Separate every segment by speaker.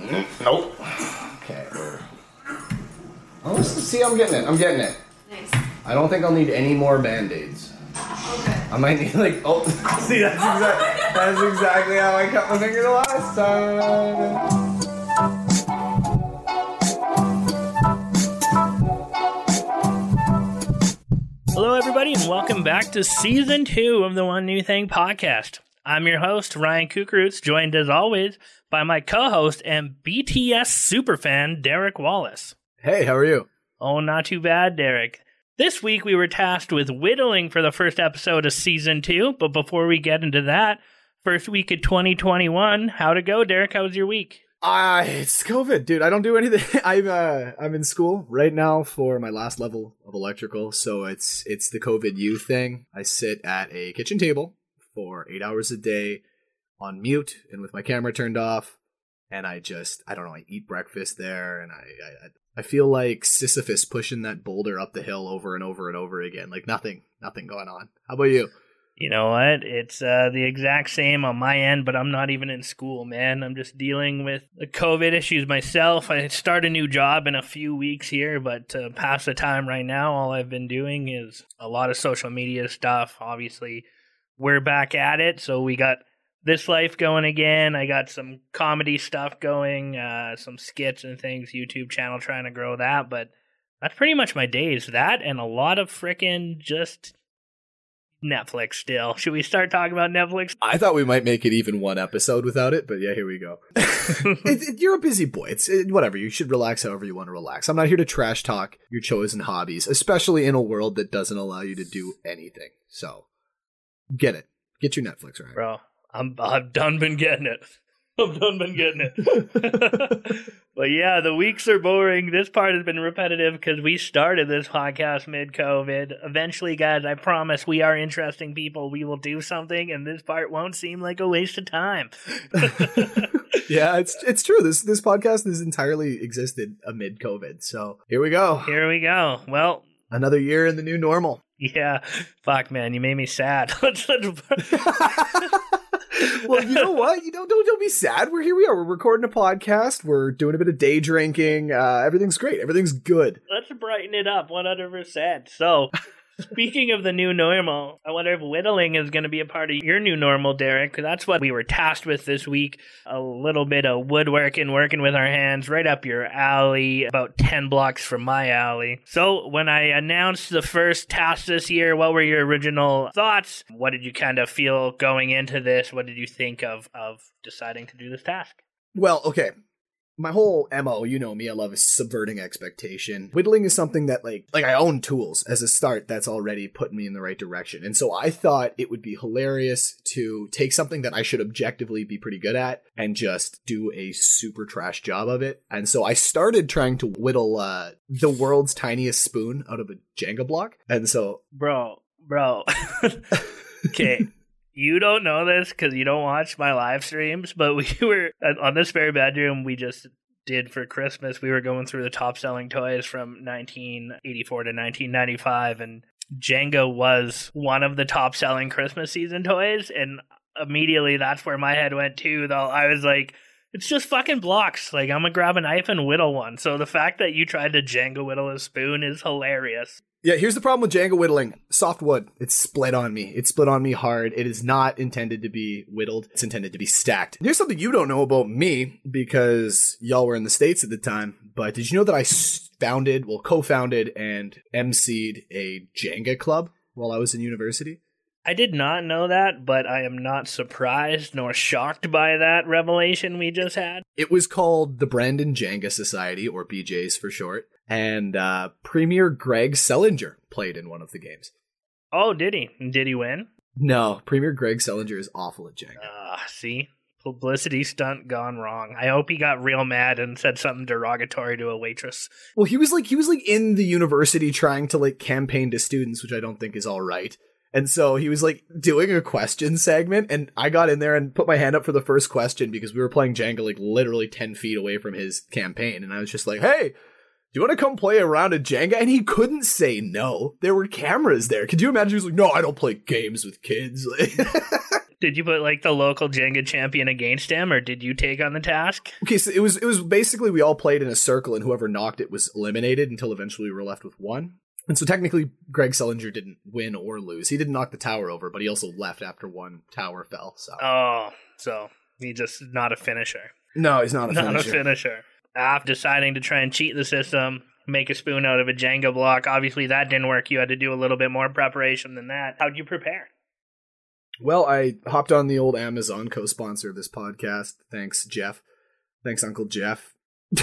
Speaker 1: Nope. Okay. Oh, let's see. I'm getting it. I'm getting it.
Speaker 2: Nice.
Speaker 1: I don't think I'll need any more band aids.
Speaker 2: Okay.
Speaker 1: I might need like oh see that's exactly oh that's exactly how I cut my finger the last time.
Speaker 3: Hello, everybody, and welcome back to season two of the One New Thing podcast. I'm your host, Ryan Kukrutz, joined as always by my co host and BTS superfan, Derek Wallace.
Speaker 4: Hey, how are you?
Speaker 3: Oh, not too bad, Derek. This week we were tasked with whittling for the first episode of season two, but before we get into that, first week of 2021, how'd it go, Derek? How was your week?
Speaker 4: Uh, it's COVID, dude. I don't do anything. I'm uh, I'm in school right now for my last level of electrical, so it's it's the COVID U thing. I sit at a kitchen table for eight hours a day on mute and with my camera turned off, and I just I don't know. I eat breakfast there, and I I, I feel like Sisyphus pushing that boulder up the hill over and over and over again. Like nothing, nothing going on. How about you?
Speaker 3: You know what? It's uh, the exact same on my end, but I'm not even in school, man. I'm just dealing with the COVID issues myself. I start a new job in a few weeks here, but to pass the time right now, all I've been doing is a lot of social media stuff. Obviously, we're back at it, so we got this life going again. I got some comedy stuff going, uh, some skits and things, YouTube channel trying to grow that, but that's pretty much my days. That and a lot of frickin' just Netflix still. Should we start talking about Netflix?
Speaker 4: I thought we might make it even one episode without it, but yeah, here we go. it, it- you're a busy boy. It's it, whatever. You should relax however you want to relax. I'm not here to trash talk your chosen hobbies, especially in a world that doesn't allow you to do anything. So, get it. Get your Netflix right.
Speaker 3: Bro, I'm I've done been getting it. I've done been getting it. but yeah, the weeks are boring. This part has been repetitive because we started this podcast mid COVID. Eventually, guys, I promise we are interesting people. We will do something, and this part won't seem like a waste of time.
Speaker 4: yeah, it's it's true. This this podcast has entirely existed amid COVID. So here we go.
Speaker 3: Here we go. Well,
Speaker 4: Another year in the new normal.
Speaker 3: yeah. Fuck, man, you made me sad. Let's- let's-
Speaker 4: well, you know what? You don't don't don't be sad. We're here. We are. We're recording a podcast. We're doing a bit of day drinking. Uh, everything's great. Everything's good.
Speaker 3: let's brighten it up 100%. So, speaking of the new normal, I wonder if whittling is going to be a part of your new normal, Derek, that's what we were tasked with this week. A little bit of woodworking, working with our hands, right up your alley, about 10 blocks from my alley. So, when I announced the first task this year, what were your original thoughts? What did you kind of feel going into this? What did you think of, of deciding to do this task?
Speaker 4: Well, okay. My whole mo, you know me, I love subverting expectation. Whittling is something that like like I own tools as a start that's already putting me in the right direction. And so I thought it would be hilarious to take something that I should objectively be pretty good at and just do a super trash job of it. And so I started trying to whittle uh the world's tiniest spoon out of a Jenga block. And so
Speaker 3: bro, bro. okay, you don't know this because you don't watch my live streams, but we were on this very bedroom. We just did for Christmas. We were going through the top selling toys from 1984 to 1995, and Jenga was one of the top selling Christmas season toys. And immediately, that's where my head went to. Though I was like. It's just fucking blocks. Like I'm gonna grab a knife and whittle one. So the fact that you tried to Jenga whittle a spoon is hilarious.
Speaker 4: Yeah, here's the problem with Jenga whittling. Soft wood. It's split on me. It's split on me hard. It is not intended to be whittled. It's intended to be stacked. Here's something you don't know about me because y'all were in the States at the time, but did you know that I founded, well, co-founded and emceed a Jenga club while I was in university?
Speaker 3: I did not know that, but I am not surprised nor shocked by that revelation we just had.
Speaker 4: It was called the Brandon Jenga Society, or BJs for short, and uh, Premier Greg Selinger played in one of the games.
Speaker 3: Oh, did he? Did he win?
Speaker 4: No, Premier Greg Selinger is awful at Jenga.
Speaker 3: Ah, see? Publicity stunt gone wrong. I hope he got real mad and said something derogatory to a waitress.
Speaker 4: Well, he was like he was like in the university trying to like campaign to students, which I don't think is all right. And so he was like doing a question segment, and I got in there and put my hand up for the first question because we were playing Jenga like literally 10 feet away from his campaign. And I was just like, hey, do you want to come play a round of Jenga? And he couldn't say no. There were cameras there. Could you imagine? He was like, no, I don't play games with kids.
Speaker 3: Did you put like the local Jenga champion against him, or did you take on the task?
Speaker 4: Okay, so it was it was basically we all played in a circle, and whoever knocked it was eliminated until eventually we were left with one. And so technically, Greg Selinger didn't win or lose. He didn't knock the tower over, but he also left after one tower fell. So
Speaker 3: Oh, so he just not a finisher.
Speaker 4: no, he's not a
Speaker 3: Not
Speaker 4: finisher.
Speaker 3: a finisher. After deciding to try and cheat the system, make a spoon out of a Jenga block. Obviously, that didn't work. You had to do a little bit more preparation than that. How'd you prepare?
Speaker 4: Well, I hopped on the old Amazon co-sponsor of this podcast. Thanks, Jeff. Thanks, Uncle Jeff.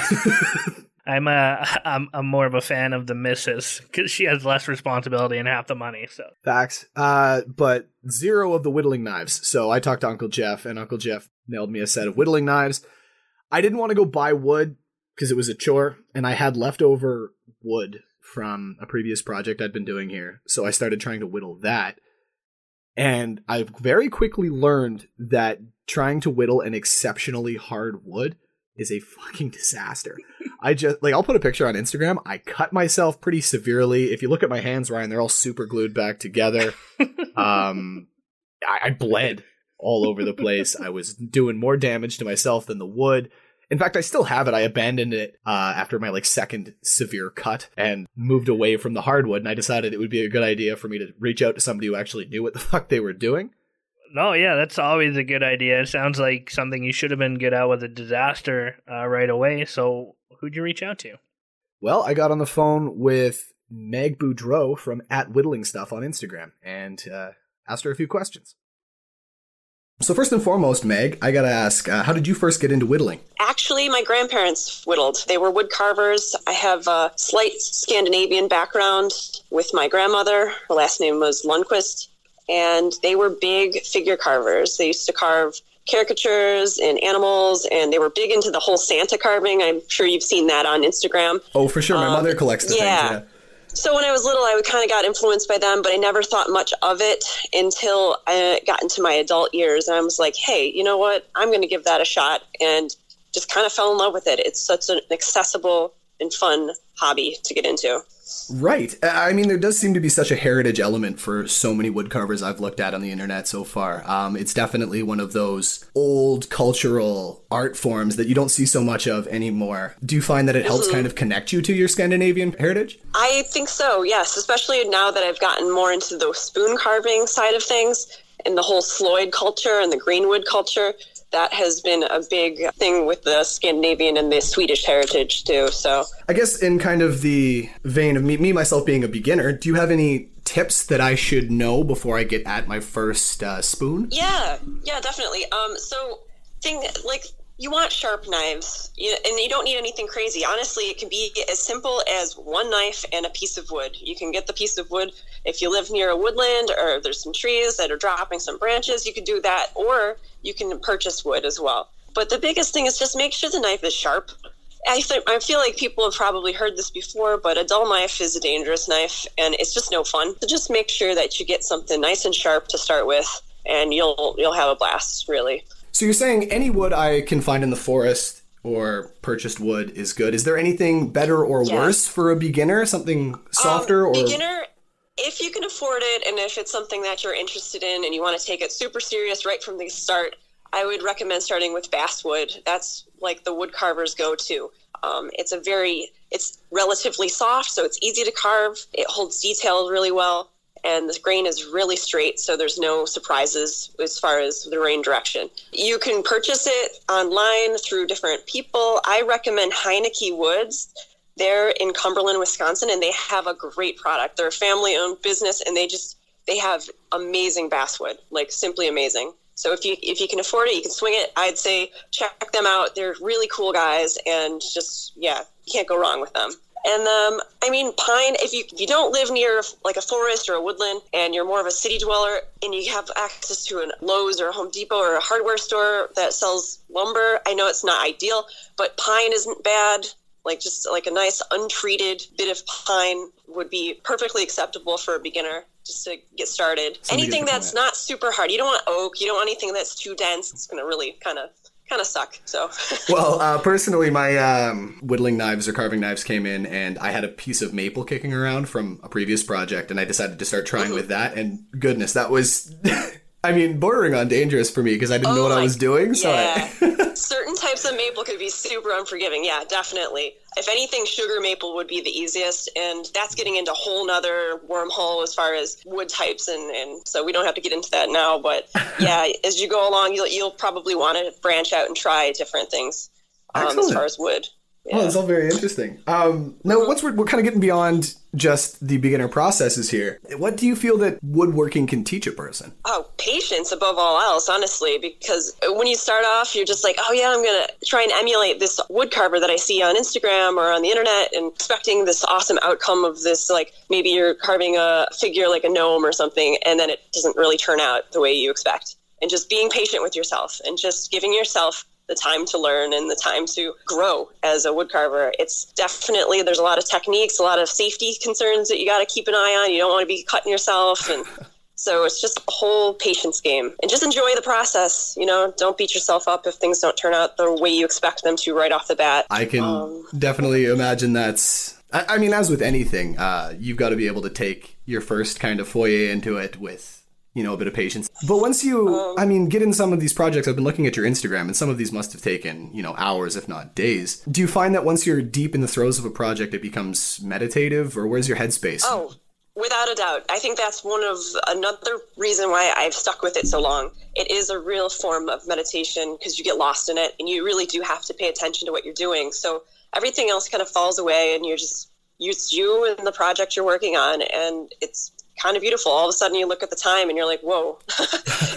Speaker 3: I'm a, I'm, I'm more of a fan of the missus because she has less responsibility and half the money. So
Speaker 4: Facts. Uh, but zero of the whittling knives. So I talked to Uncle Jeff, and Uncle Jeff mailed me a set of whittling knives. I didn't want to go buy wood because it was a chore, and I had leftover wood from a previous project I'd been doing here. So I started trying to whittle that. And I very quickly learned that trying to whittle an exceptionally hard wood is a fucking disaster. I just like I'll put a picture on Instagram. I cut myself pretty severely. If you look at my hands, Ryan, they're all super glued back together. um, I, I bled all over the place. I was doing more damage to myself than the wood. In fact, I still have it. I abandoned it uh, after my like second severe cut and moved away from the hardwood. And I decided it would be a good idea for me to reach out to somebody who actually knew what the fuck they were doing.
Speaker 3: No, yeah, that's always a good idea. It sounds like something you should have been good at with a disaster uh, right away. So, who'd you reach out to?
Speaker 4: Well, I got on the phone with Meg Boudreau from at Whittling Stuff on Instagram and uh, asked her a few questions. So first and foremost, Meg, I gotta ask, uh, how did you first get into whittling?
Speaker 2: Actually, my grandparents whittled. They were wood carvers. I have a slight Scandinavian background with my grandmother. Her last name was Lundquist. And they were big figure carvers. They used to carve caricatures and animals, and they were big into the whole Santa carving. I'm sure you've seen that on Instagram.
Speaker 4: Oh, for sure, my
Speaker 2: Um,
Speaker 4: mother collects the
Speaker 2: yeah.
Speaker 4: things. Yeah.
Speaker 2: So when I was little, I kind of got influenced by them, but I never thought much of it until I got into my adult years. And I was like, hey, you know what? I'm going to give that a shot and just kind of fell in love with it. It's such an accessible and fun hobby to get into.
Speaker 4: Right. I mean, there does seem to be such a heritage element for so many wood woodcarvers I've looked at on the internet so far. Um, it's definitely one of those old cultural art forms that you don't see so much of anymore. Do you find that it helps kind of connect you to your Scandinavian heritage?
Speaker 2: I think so, yes, especially now that I've gotten more into the spoon carving side of things and the whole Sloyd culture and the Greenwood culture. That has been a big thing with the Scandinavian and the Swedish heritage too. So
Speaker 4: I guess in kind of the vein of me, me myself being a beginner, do you have any tips that I should know before I get at my first uh, spoon?
Speaker 2: Yeah, yeah, definitely. Um, so thing like you want sharp knives, you, and you don't need anything crazy. Honestly, it can be as simple as one knife and a piece of wood. You can get the piece of wood if you live near a woodland or there's some trees that are dropping some branches. You could do that, or you can purchase wood as well. But the biggest thing is just make sure the knife is sharp. I, th- I feel like people have probably heard this before, but a dull knife is a dangerous knife, and it's just no fun. So just make sure that you get something nice and sharp to start with, and you'll you'll have a blast. Really.
Speaker 4: So you're saying any wood I can find in the forest or purchased wood is good. Is there anything better or
Speaker 2: Yeah.
Speaker 4: worse for a beginner? Something softer
Speaker 2: Um,
Speaker 4: or
Speaker 2: beginner if you can afford it and if it's something that you're interested in and you want to take it super serious right from the start i would recommend starting with basswood that's like the wood carver's go-to um, it's a very it's relatively soft so it's easy to carve it holds detail really well and the grain is really straight so there's no surprises as far as the rain direction you can purchase it online through different people i recommend Heinecke woods they're in Cumberland, Wisconsin, and they have a great product. They're a family-owned business, and they just they have amazing basswood, like simply amazing. So if you if you can afford it, you can swing it. I'd say check them out. They're really cool guys, and just yeah, you can't go wrong with them. And um, I mean, pine. If you if you don't live near like a forest or a woodland, and you're more of a city dweller, and you have access to a Lowe's or a Home Depot or a hardware store that sells lumber, I know it's not ideal, but pine isn't bad like just like a nice untreated bit of pine would be perfectly acceptable for a beginner just to get started.
Speaker 4: Something
Speaker 2: anything that's not super hard. You don't want oak. You don't want anything that's too dense. It's going to really kind of kind of suck. So
Speaker 4: Well, uh, personally, my um, whittling knives or carving knives came in, and I had a piece of maple kicking around from a previous project, and I decided to start trying with that. And goodness, that was I mean, bordering on dangerous for me because I didn't know
Speaker 2: Oh
Speaker 4: what I was doing. So
Speaker 2: yeah.
Speaker 4: I,
Speaker 2: Certain types of maple could be super unforgiving. Yeah, definitely. If anything, sugar maple would be the easiest, and that's getting into a whole nother wormhole as far as wood types, and, and so we don't have to get into that now. But yeah, as you go along, you'll you'll probably want to branch out and try different things um, as far as wood.
Speaker 4: Oh, it's all very interesting. Um, now, once we're, we're kind of getting beyond just the beginner processes here, what do you feel that woodworking can teach a person?
Speaker 2: Oh, patience above all else, honestly, because when you start off, you're just like, oh, yeah, I'm going to try and emulate this wood carver that I see on Instagram or on the internet and expecting this awesome outcome of this. Like maybe you're carving a figure like a gnome or something, and then it doesn't really turn out the way you expect. And just being patient with yourself and just giving yourself the time to learn and the time to grow as a woodcarver. It's definitely there's a lot of techniques, a lot of safety concerns that you got to keep an eye on. You don't want to be cutting yourself and so it's just a whole patience game and just enjoy the process. You know, don't beat yourself up if things don't turn out the way you expect them to right off the bat.
Speaker 4: I can
Speaker 2: Um,
Speaker 4: definitely imagine that's. I, mean, as with anything, uh, you've got to be able to take your first kind of foyer into it with, you know, a bit of patience. But once you,
Speaker 2: Um,
Speaker 4: I mean, get in some of these projects, I've been looking at your Instagram, and some of these must have taken, you know, hours, if not days. Do you find that once you're deep in the throes of a project, it becomes meditative, or where's your headspace?
Speaker 2: Oh, without a doubt. I think that's one of another reason why I've stuck with it so long. It is a real form of meditation because you get lost in it and you really do have to pay attention to what you're doing. So everything else kind of falls away and you're just it's you and the project you're working on and it's kind of beautiful. All of a sudden you look at the time and you're like, whoa,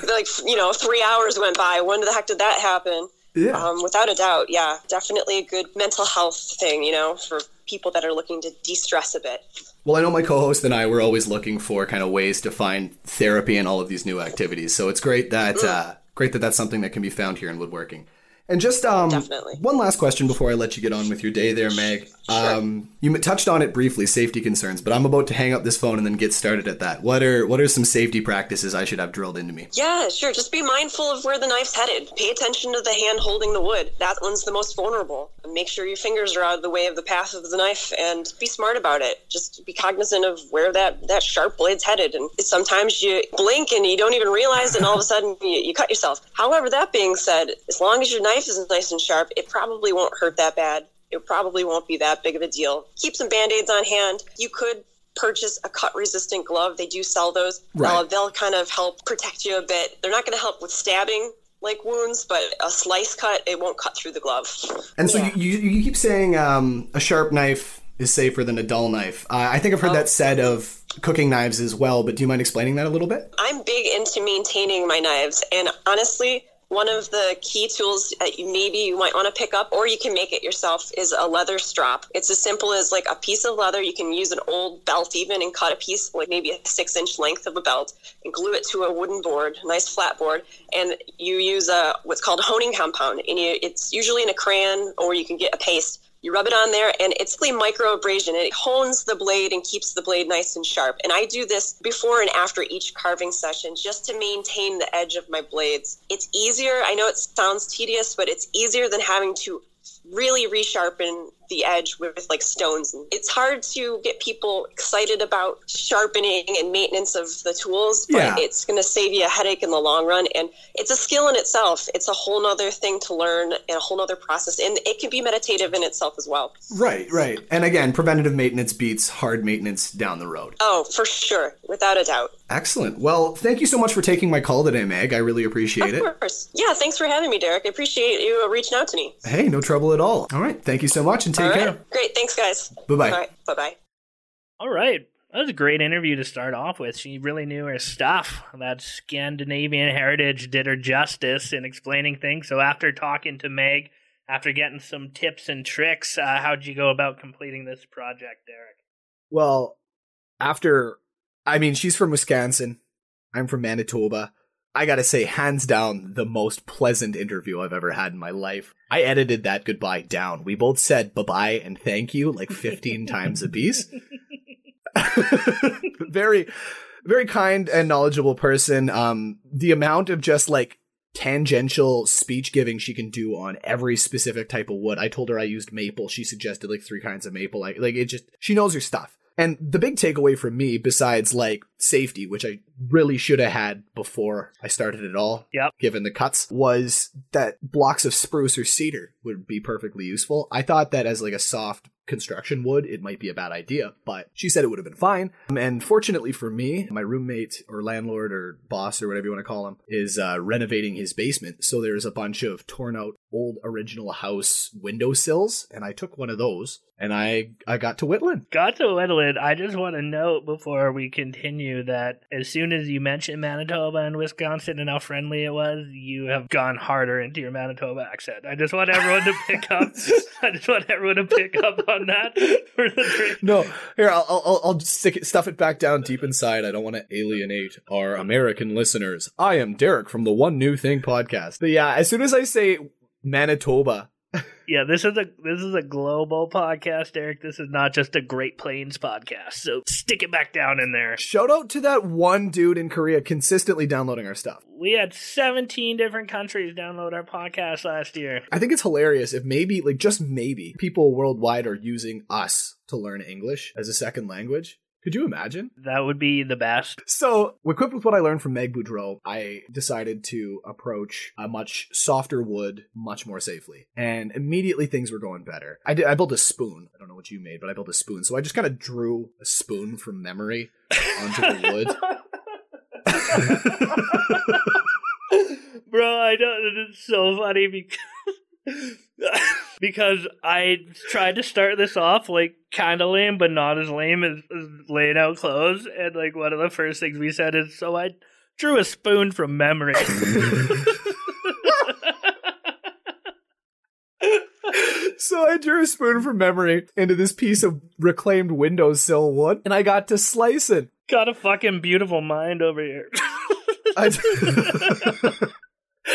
Speaker 2: like, you know, three hours went by. When the heck did that happen?
Speaker 4: yeah.
Speaker 2: Um, without a doubt, yeah, definitely a good mental health thing, you know, for people that are looking to de-stress a bit.
Speaker 4: Well, I know my co-host and I were always looking for kind of ways to find therapy and all of these new activities. So it's great that uh, great that that's something that can be found here in woodworking. And just um, one last question before I let you get on with your day, there, Meg. Um, you touched on it briefly, safety concerns, but I'm about to hang up this phone and then get started at that. What are what are some safety practices I should have drilled into me?
Speaker 2: Yeah, sure. Just be mindful of where the knife's headed. Pay attention to the hand holding the wood. That one's the most vulnerable. Make sure your fingers are out of the way of the path of the knife and be smart about it. Just be cognizant of where that, that sharp blade's headed. And sometimes you blink and you don't even realize it, and all of a sudden you, you cut yourself. However, that being said, as long as your knife is nice and sharp, it probably won't hurt that bad. It probably won't be that big of a deal. Keep some band aids on hand. You could purchase a cut resistant glove. They do sell those.
Speaker 4: Right.
Speaker 2: Uh, they'll kind of help protect you a bit. They're not going to help with stabbing like wounds, but a slice cut, it won't cut through the glove.
Speaker 4: And so
Speaker 2: Yeah.
Speaker 4: you, you you keep saying um, a sharp knife is safer than a dull knife. Uh, I think I've heard that said of cooking knives as well. But do you mind explaining that a little bit?
Speaker 2: I'm big into maintaining my knives, and honestly, one of the key tools that maybe you might want to pick up, or you can make it yourself, is a leather strop. It's as simple as like a piece of leather. You can use an old belt even and cut a piece, like maybe a six inch length of a belt, and glue it to a wooden board, nice flat board, and you use a what's called honing compound, and you, it's usually in a crayon, or you can get a paste. You rub it on there, and it's the micro abrasion. It hones the blade and keeps the blade nice and sharp. And I do this before and after each carving session just to maintain the edge of my blades. It's easier. I know it sounds tedious, but it's easier than having to really resharpen the edge with like stones. It's hard to get people excited about sharpening and maintenance of the tools, but
Speaker 4: Yeah.
Speaker 2: it's going to save you a headache in the long run. And it's a skill in itself. It's a whole nother thing to learn and a whole nother process. And it can be meditative in itself as well.
Speaker 4: Right, right. And again, preventative maintenance beats hard maintenance down the road.
Speaker 2: Oh, for sure. Without a doubt.
Speaker 4: Excellent. Well, thank you so much for taking my call today, Meg. I really appreciate it.
Speaker 2: Of course. Yeah, thanks for having me, Derek. I appreciate you reaching out to me.
Speaker 4: Hey, no trouble at all. All right. Thank you so much and take
Speaker 2: All
Speaker 4: care.
Speaker 2: Great. Thanks, guys.
Speaker 4: Bye bye.
Speaker 2: All right. Bye bye.
Speaker 3: All right. That was a great interview to start off with. She really knew her stuff. That Scandinavian heritage did her justice in explaining things. So after talking to Meg, after getting some tips and tricks, uh, how'd you go about completing this project, Derek?
Speaker 4: Well, after, I mean, she's from Wisconsin. I'm from Manitoba. I gotta say, hands down, the most pleasant interview I've ever had in my life. I edited that goodbye down. We both said bye bye and thank you like 15 times a piece. very, very kind and knowledgeable person. Um, the amount of just like tangential speech giving she can do on every specific type of wood. I told her I used maple. She suggested like three kinds of maple. I, like it just, she knows her stuff. And the big takeaway from me, besides like safety, which I really should have had before I started it all,
Speaker 3: Yep.
Speaker 4: given the cuts, was that blocks of spruce or cedar would be perfectly useful. I thought that as like a soft construction wood, it might be a bad idea, but she said it would have been fine. And fortunately for me, my roommate or landlord or boss or whatever you want to call him is uh, renovating his basement. So there's a bunch of torn out old original house window sills, and I took one of those and I I got to whittling.
Speaker 3: Got to Whittlewood. I just want to note before we continue that as soon as you mentioned Manitoba and Wisconsin and how friendly it was, you have gone harder into your Manitoba accent. I just want everyone to pick up. I just want everyone to pick up on that for the drink.
Speaker 4: No, here I'll I'll, I'll just stick it, stuff it back down deep inside. I don't want to alienate our American listeners. I am Derek from the One New Thing podcast. But yeah, as soon as I say Manitoba,
Speaker 3: Yeah, this is a this is a global podcast, Eric. This is not just a Great Plains podcast. So stick it back down in there.
Speaker 4: shout out to that one dude in Korea consistently downloading our stuff.
Speaker 3: We had 17 different countries download our podcast last year.
Speaker 4: I think it's hilarious if maybe, like just maybe, people worldwide are using us to learn English as a second language. Could you imagine?
Speaker 3: That would be the best.
Speaker 4: So, equipped with what I learned from Meg Boudreau, I decided to approach a much softer wood much more safely. And immediately things were going better. I did I built a spoon. I don't know what you made, but I built a spoon. So I just kind of drew a spoon from memory onto the wood.
Speaker 3: Bro, I don't. It's so funny because because I tried to start this off like kind of lame, but not as lame as, as laying out clothes. And like one of the first things we said is, so I drew a spoon from memory.
Speaker 4: so I drew a spoon from memory into this piece of reclaimed windowsill wood, and I got to slice it.
Speaker 3: Got a fucking beautiful mind over here.
Speaker 4: I,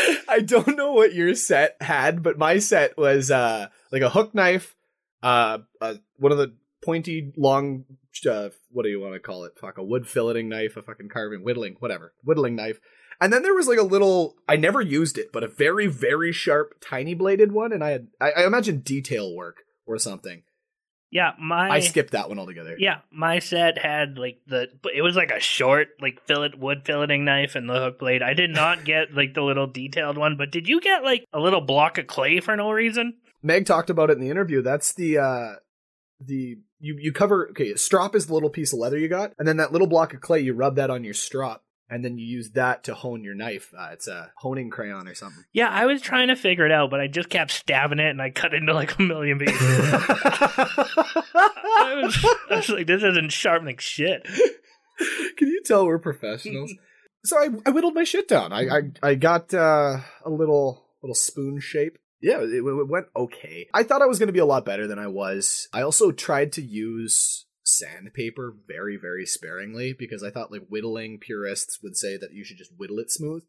Speaker 4: I don't know what your set had, but my set was uh like a hook knife, uh, uh one of the pointy long uh, what do you want to call it? Fuck a wood filleting knife, a fucking carving whittling, whatever, whittling knife. And then there was like a little I never used it, but a very very sharp tiny bladed one and I had I, I imagine detail work or something.
Speaker 3: Yeah, my
Speaker 4: I skipped that one altogether.
Speaker 3: Yeah, my set had like the it was like a short like fillet wood filleting knife and the hook blade. I did not get like the little detailed one, but did you get like a little block of clay for no reason?
Speaker 4: Meg talked about it in the interview. That's the uh the you you cover okay, strop is the little piece of leather you got, and then that little block of clay you rub that on your strop, and then you use that to hone your knife. Uh, it's a honing crayon or something.
Speaker 3: Yeah, I was trying to figure it out, but I just kept stabbing it and I cut into like a million pieces. I was, I was like, this isn't sharpening shit.
Speaker 4: Can you tell we're professionals? so I, I whittled my shit down. I I, I got uh, a little little spoon shape. Yeah, it, it went okay. I thought I was going to be a lot better than I was. I also tried to use sandpaper very very sparingly because I thought like whittling purists would say that you should just whittle it smooth.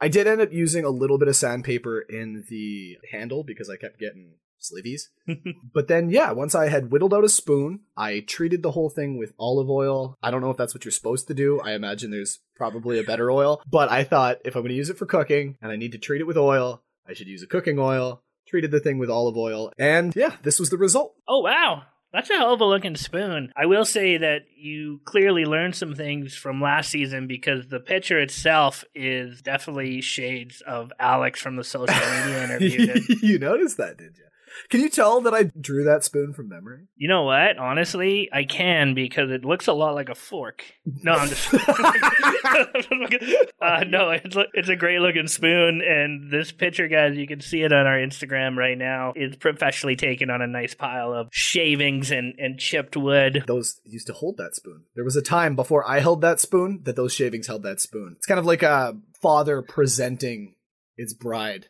Speaker 4: I did end up using a little bit of sandpaper in the handle because I kept getting slivies. But then, yeah, once I had whittled out a spoon, I treated the whole thing with olive oil. I don't know if that's what you're supposed to do. I imagine there's probably a better oil. But I thought if I'm going to use it for cooking and I need to treat it with oil, I should use a cooking oil. Treated the thing with olive oil. And yeah, this was the result.
Speaker 3: Oh wow. That's a hell of a looking spoon. I will say that you clearly learned some things from last season because the picture itself is definitely shades of Alex from the social media interview.
Speaker 4: you noticed that, did you? Can you tell that I drew that spoon from memory?
Speaker 3: You know what? Honestly, I can because it looks a lot like a fork. No, I'm just. uh, no, it's a- it's a great looking spoon, and this picture, guys, you can see it on our Instagram right now. Is professionally taken on a nice pile of shavings and and chipped wood.
Speaker 4: Those used to hold that spoon. There was a time before I held that spoon that those shavings held that spoon. It's kind of like a father presenting its bride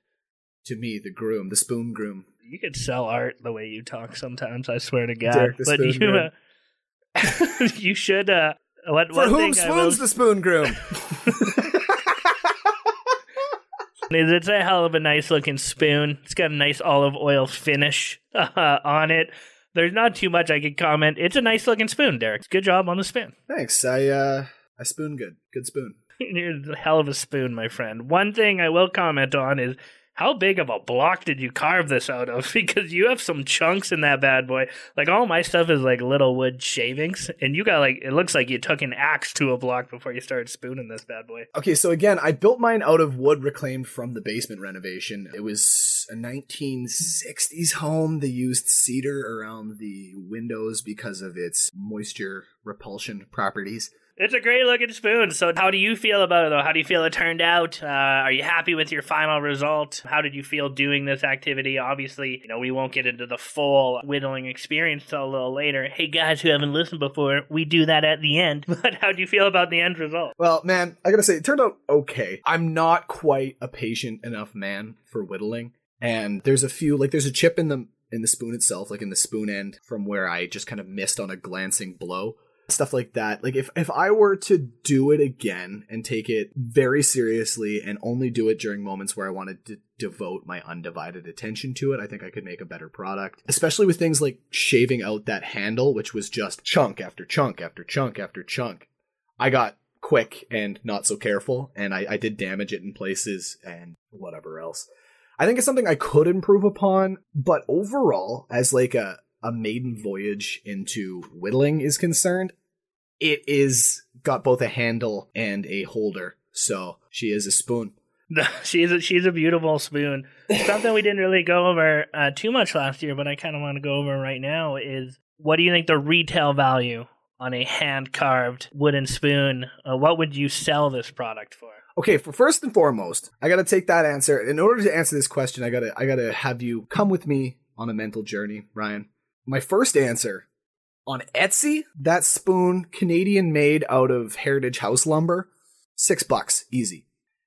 Speaker 4: to me, the groom, the spoon groom.
Speaker 3: You could sell art the way you talk sometimes. I swear to God.
Speaker 4: Derek the
Speaker 3: but
Speaker 4: spoon
Speaker 3: you, uh, you should. Uh, what,
Speaker 4: For whom
Speaker 3: I will
Speaker 4: spoons the spoon groom?
Speaker 3: it's a hell of a nice looking spoon. It's got a nice olive oil finish uh, on it. There's not too much I could comment. It's a nice looking spoon, Derek. Good job on the spoon.
Speaker 4: Thanks. I uh I spoon good. Good spoon.
Speaker 3: You're a hell of a spoon, my friend. One thing I will comment on is how big of a block did you carve this out of? Because you have some chunks in that bad boy. Like all my stuff is like little wood shavings, and you got like it looks like you took an axe to a block before you started spooning this bad boy.
Speaker 4: Okay, so again, I built mine out of wood reclaimed from the basement renovation. It was a 1960s home. They used cedar around the windows because of its moisture repulsion properties.
Speaker 3: It's a great looking spoon. So, how do you feel about it, though? How do you feel it turned out? Uh, are you happy with your final result? How did you feel doing this activity? Obviously, you know, we won't get into the full whittling experience till a little later. Hey, guys who haven't listened before, we do that at the end. But how do you feel about the end result?
Speaker 4: Well, man, I gotta say, it turned out okay. I'm not quite a patient enough man for whittling. And there's a few, like, there's a chip in the in the spoon itself, like in the spoon end, from where I just kind of missed on a glancing blow stuff like that. Like if if I were to do it again and take it very seriously and only do it during moments where I wanted to devote my undivided attention to it, I think I could make a better product. Especially with things like shaving out that handle, which was just chunk after chunk after chunk after chunk. I got quick and not so careful, and I, I did damage it in places and whatever else. I think it's something I could improve upon, but overall, as like a a maiden voyage into whittling is concerned, it is got both a handle and a holder. So she is a spoon.
Speaker 3: she's a, she's a beautiful spoon. Something we didn't really go over uh, too much last year, but I kind of want to go over right now is what do you think the retail value on a hand carved wooden spoon? Uh, what would you sell this product for?
Speaker 4: Okay, for first and foremost, I got to take that answer. In order to answer this question, I got to I got to have you come with me on a mental journey, Ryan. My first answer on Etsy, that spoon, Canadian made out of Heritage House lumber, six bucks, easy.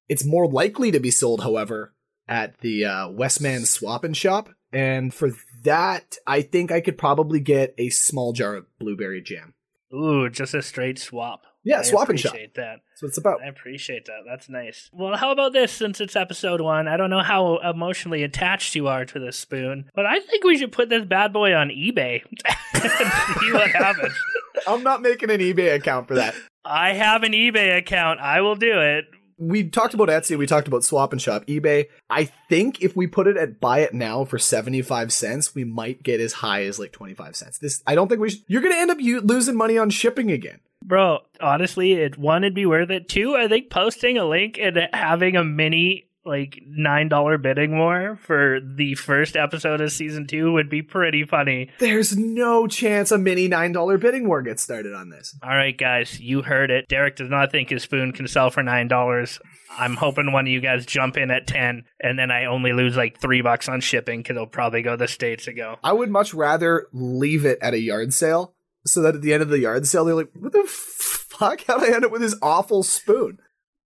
Speaker 4: It's more likely to be sold, however, at the uh, Westman Swap and Shop, and for that, I think I could probably get a small jar of blueberry jam.
Speaker 3: Ooh, just a straight swap.
Speaker 4: Yeah, I swap and shop.
Speaker 3: appreciate that.
Speaker 4: That's what it's about.
Speaker 3: I appreciate that. That's nice. Well, how about this since it's episode one? I don't know how emotionally attached you are to this spoon, but I think we should put this bad boy on eBay and see what happens.
Speaker 4: I'm not making an eBay account for that.
Speaker 3: I have an eBay account. I will do it.
Speaker 4: We talked about Etsy, we talked about Swap and Shop, eBay. I think if we put it at buy it now for 75 cents, we might get as high as like 25 cents. This I don't think we should You're going to end up u- losing money on shipping again.
Speaker 3: Bro, honestly, it one it'd be worth it. Two, I think posting a link and having a mini like nine dollar bidding war for the first episode of season two would be pretty funny.
Speaker 4: There's no chance a mini nine dollar bidding war gets started on this.
Speaker 3: All right, guys, you heard it. Derek does not think his spoon can sell for nine dollars. I'm hoping one of you guys jump in at ten, and then I only lose like three bucks on shipping because it'll probably go the states ago.
Speaker 4: I would much rather leave it at a yard sale so that at the end of the yard sale they're like, "What the fuck? How did I end up with this awful spoon?"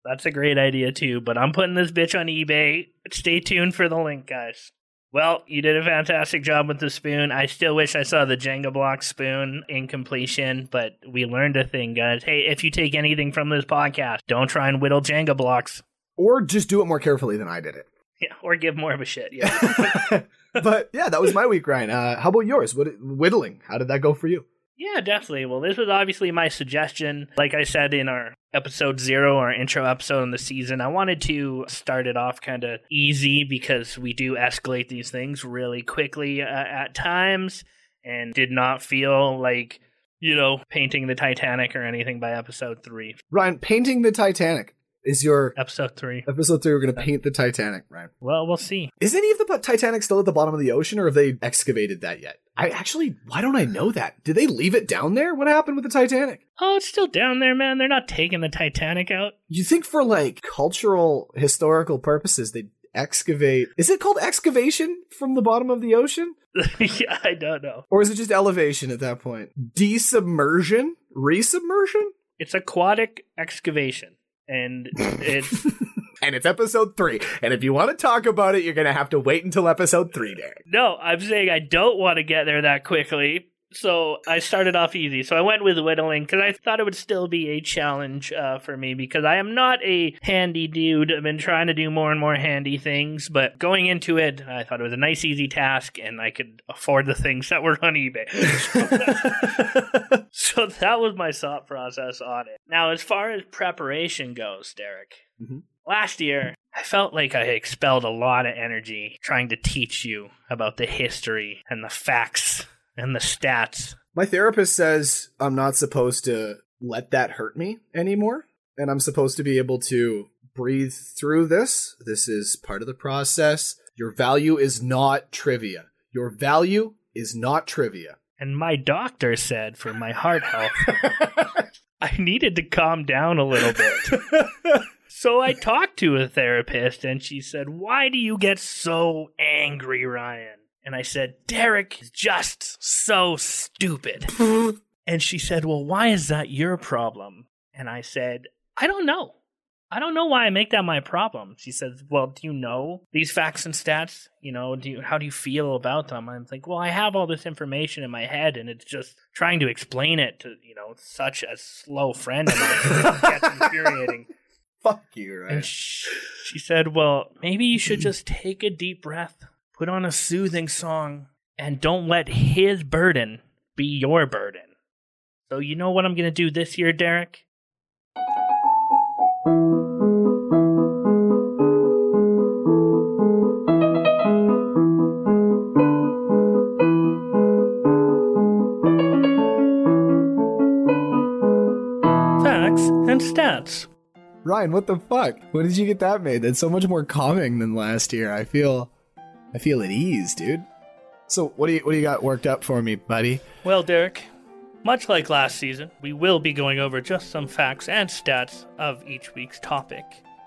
Speaker 3: That's a great idea too, but I'm putting this bitch on eBay. Stay tuned for the link, guys. Well, you did a fantastic job with the spoon. I still wish I saw the Jenga block spoon in completion, but we learned a thing, guys. Hey, if you take anything from this podcast, don't try and whittle Jenga blocks.
Speaker 4: Or just do it more carefully than I did it.
Speaker 3: Yeah, or give more of a shit. Yeah.
Speaker 4: but yeah, that was my week, Ryan. Uh, how about yours? What whittling? How did that go for you?
Speaker 3: Yeah, definitely. Well, this was obviously my suggestion. Like I said in our episode zero, our intro episode in the season, I wanted to start it off kind of easy because we do escalate these things really quickly uh, at times and did not feel like, you know, painting the Titanic or anything by episode three.
Speaker 4: Ryan, painting the Titanic is your
Speaker 3: Episode three.
Speaker 4: episode three. We're going to paint the Titanic, right?
Speaker 3: Well, we'll see.
Speaker 4: Is any of the Titanic still at the bottom of the ocean, or have they excavated that yet? I actually, why don't I know that? Did they leave it down there? What happened with the Titanic?
Speaker 3: Oh, it's still down there, man. They're not taking the Titanic out.
Speaker 4: You think for like cultural, historical purposes, they excavate? Is it called excavation from the bottom of the ocean,
Speaker 3: yeah, I don't know.
Speaker 4: or is it just elevation at that point? Desubmersion, resubmersion,
Speaker 3: It's aquatic excavation. And it's
Speaker 4: and it's episode three. And if you want to talk about it, you're gonna have to wait until episode three, Derek.
Speaker 3: No, I'm saying I don't want to get there that quickly. So I started off easy. So I went with whittling because I thought it would still be a challenge uh, for me because I am not a handy dude. I've been trying to do more and more handy things, but going into it, I thought it was a nice, easy task and I could afford the things that were on eBay. so that was my thought process on it. Now, as far as preparation goes, Derek,
Speaker 4: Mhm.
Speaker 3: last year I felt like I expelled a lot of energy trying to teach you about the history and the facts and the stats.
Speaker 4: My therapist says I'm not supposed to let that hurt me anymore, and I'm supposed to be able to breathe through this. This is part of the process. Your value is not trivia. Your value is not trivia.
Speaker 3: And my doctor said for my heart health, I needed to calm down a little bit. so I talked to a therapist and she said, Why do you get so angry, Ryan? And I said, Derek is just so stupid. and she said, Well, why is that your problem? And I said, I don't know. I don't know why I make that my problem. She says, "Well, do you know these facts and stats? You know, do you, how do you feel about them?" I'm like, "Well, I have all this information in my head, and it's just trying to explain it to you know such a slow friend of mine gets infuriating."
Speaker 4: Fuck you, right?
Speaker 3: And she, she said, "Well, maybe you should just take a deep breath, put on a soothing song, and don't let his burden be your burden." So you know what I'm gonna do this year, Derek? Facts and stats.
Speaker 4: Ryan, what the fuck? When did you get that made? That's so much more calming than last year. I feel, I feel at ease, dude. So what do you what do you got worked up for me, buddy?
Speaker 3: Well, Derek, much like last season, we will be going over just some facts and stats of each week's topic,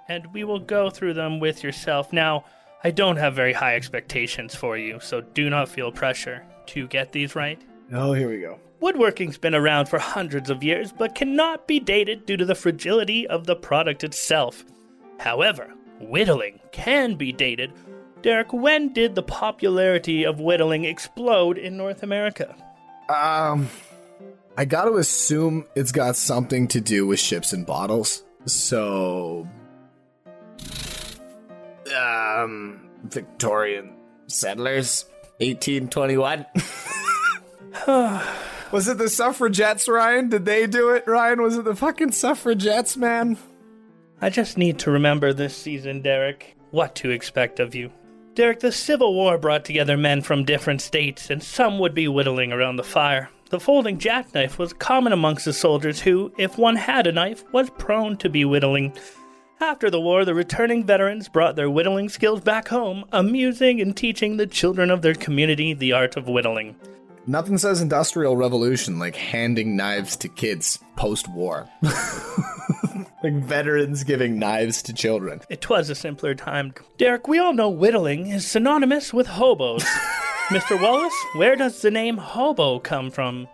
Speaker 3: and we will go through them with yourself. Now, I don't have very high expectations for you, so do not feel pressure to get these right.
Speaker 4: Oh, here we go.
Speaker 3: Woodworking's been around for hundreds of years, but cannot be dated due to the fragility of the product itself. However, whittling can be dated. Derek, when did the popularity of whittling explode in North America?
Speaker 4: Um, I got to assume it's got something to do with ships and bottles. So, um, Victorian settlers, eighteen twenty-one. Was it the suffragettes, Ryan? Did they do it, Ryan? Was it the fucking suffragettes, man?
Speaker 3: I just need to remember this season, Derek, what to expect of you. Derek, the Civil War brought together men from different states, and some would be whittling around the fire. The folding jackknife was common amongst the soldiers who, if one had a knife, was prone to be whittling. After the war, the returning veterans brought their whittling skills back home, amusing and teaching the children of their community the art of whittling.
Speaker 4: Nothing says industrial revolution like handing knives to kids post-war. like veterans giving knives to children.
Speaker 3: It was a simpler time. Derek, we all know whittling is synonymous with hobos. Mr. Wallace, where does the name hobo come from?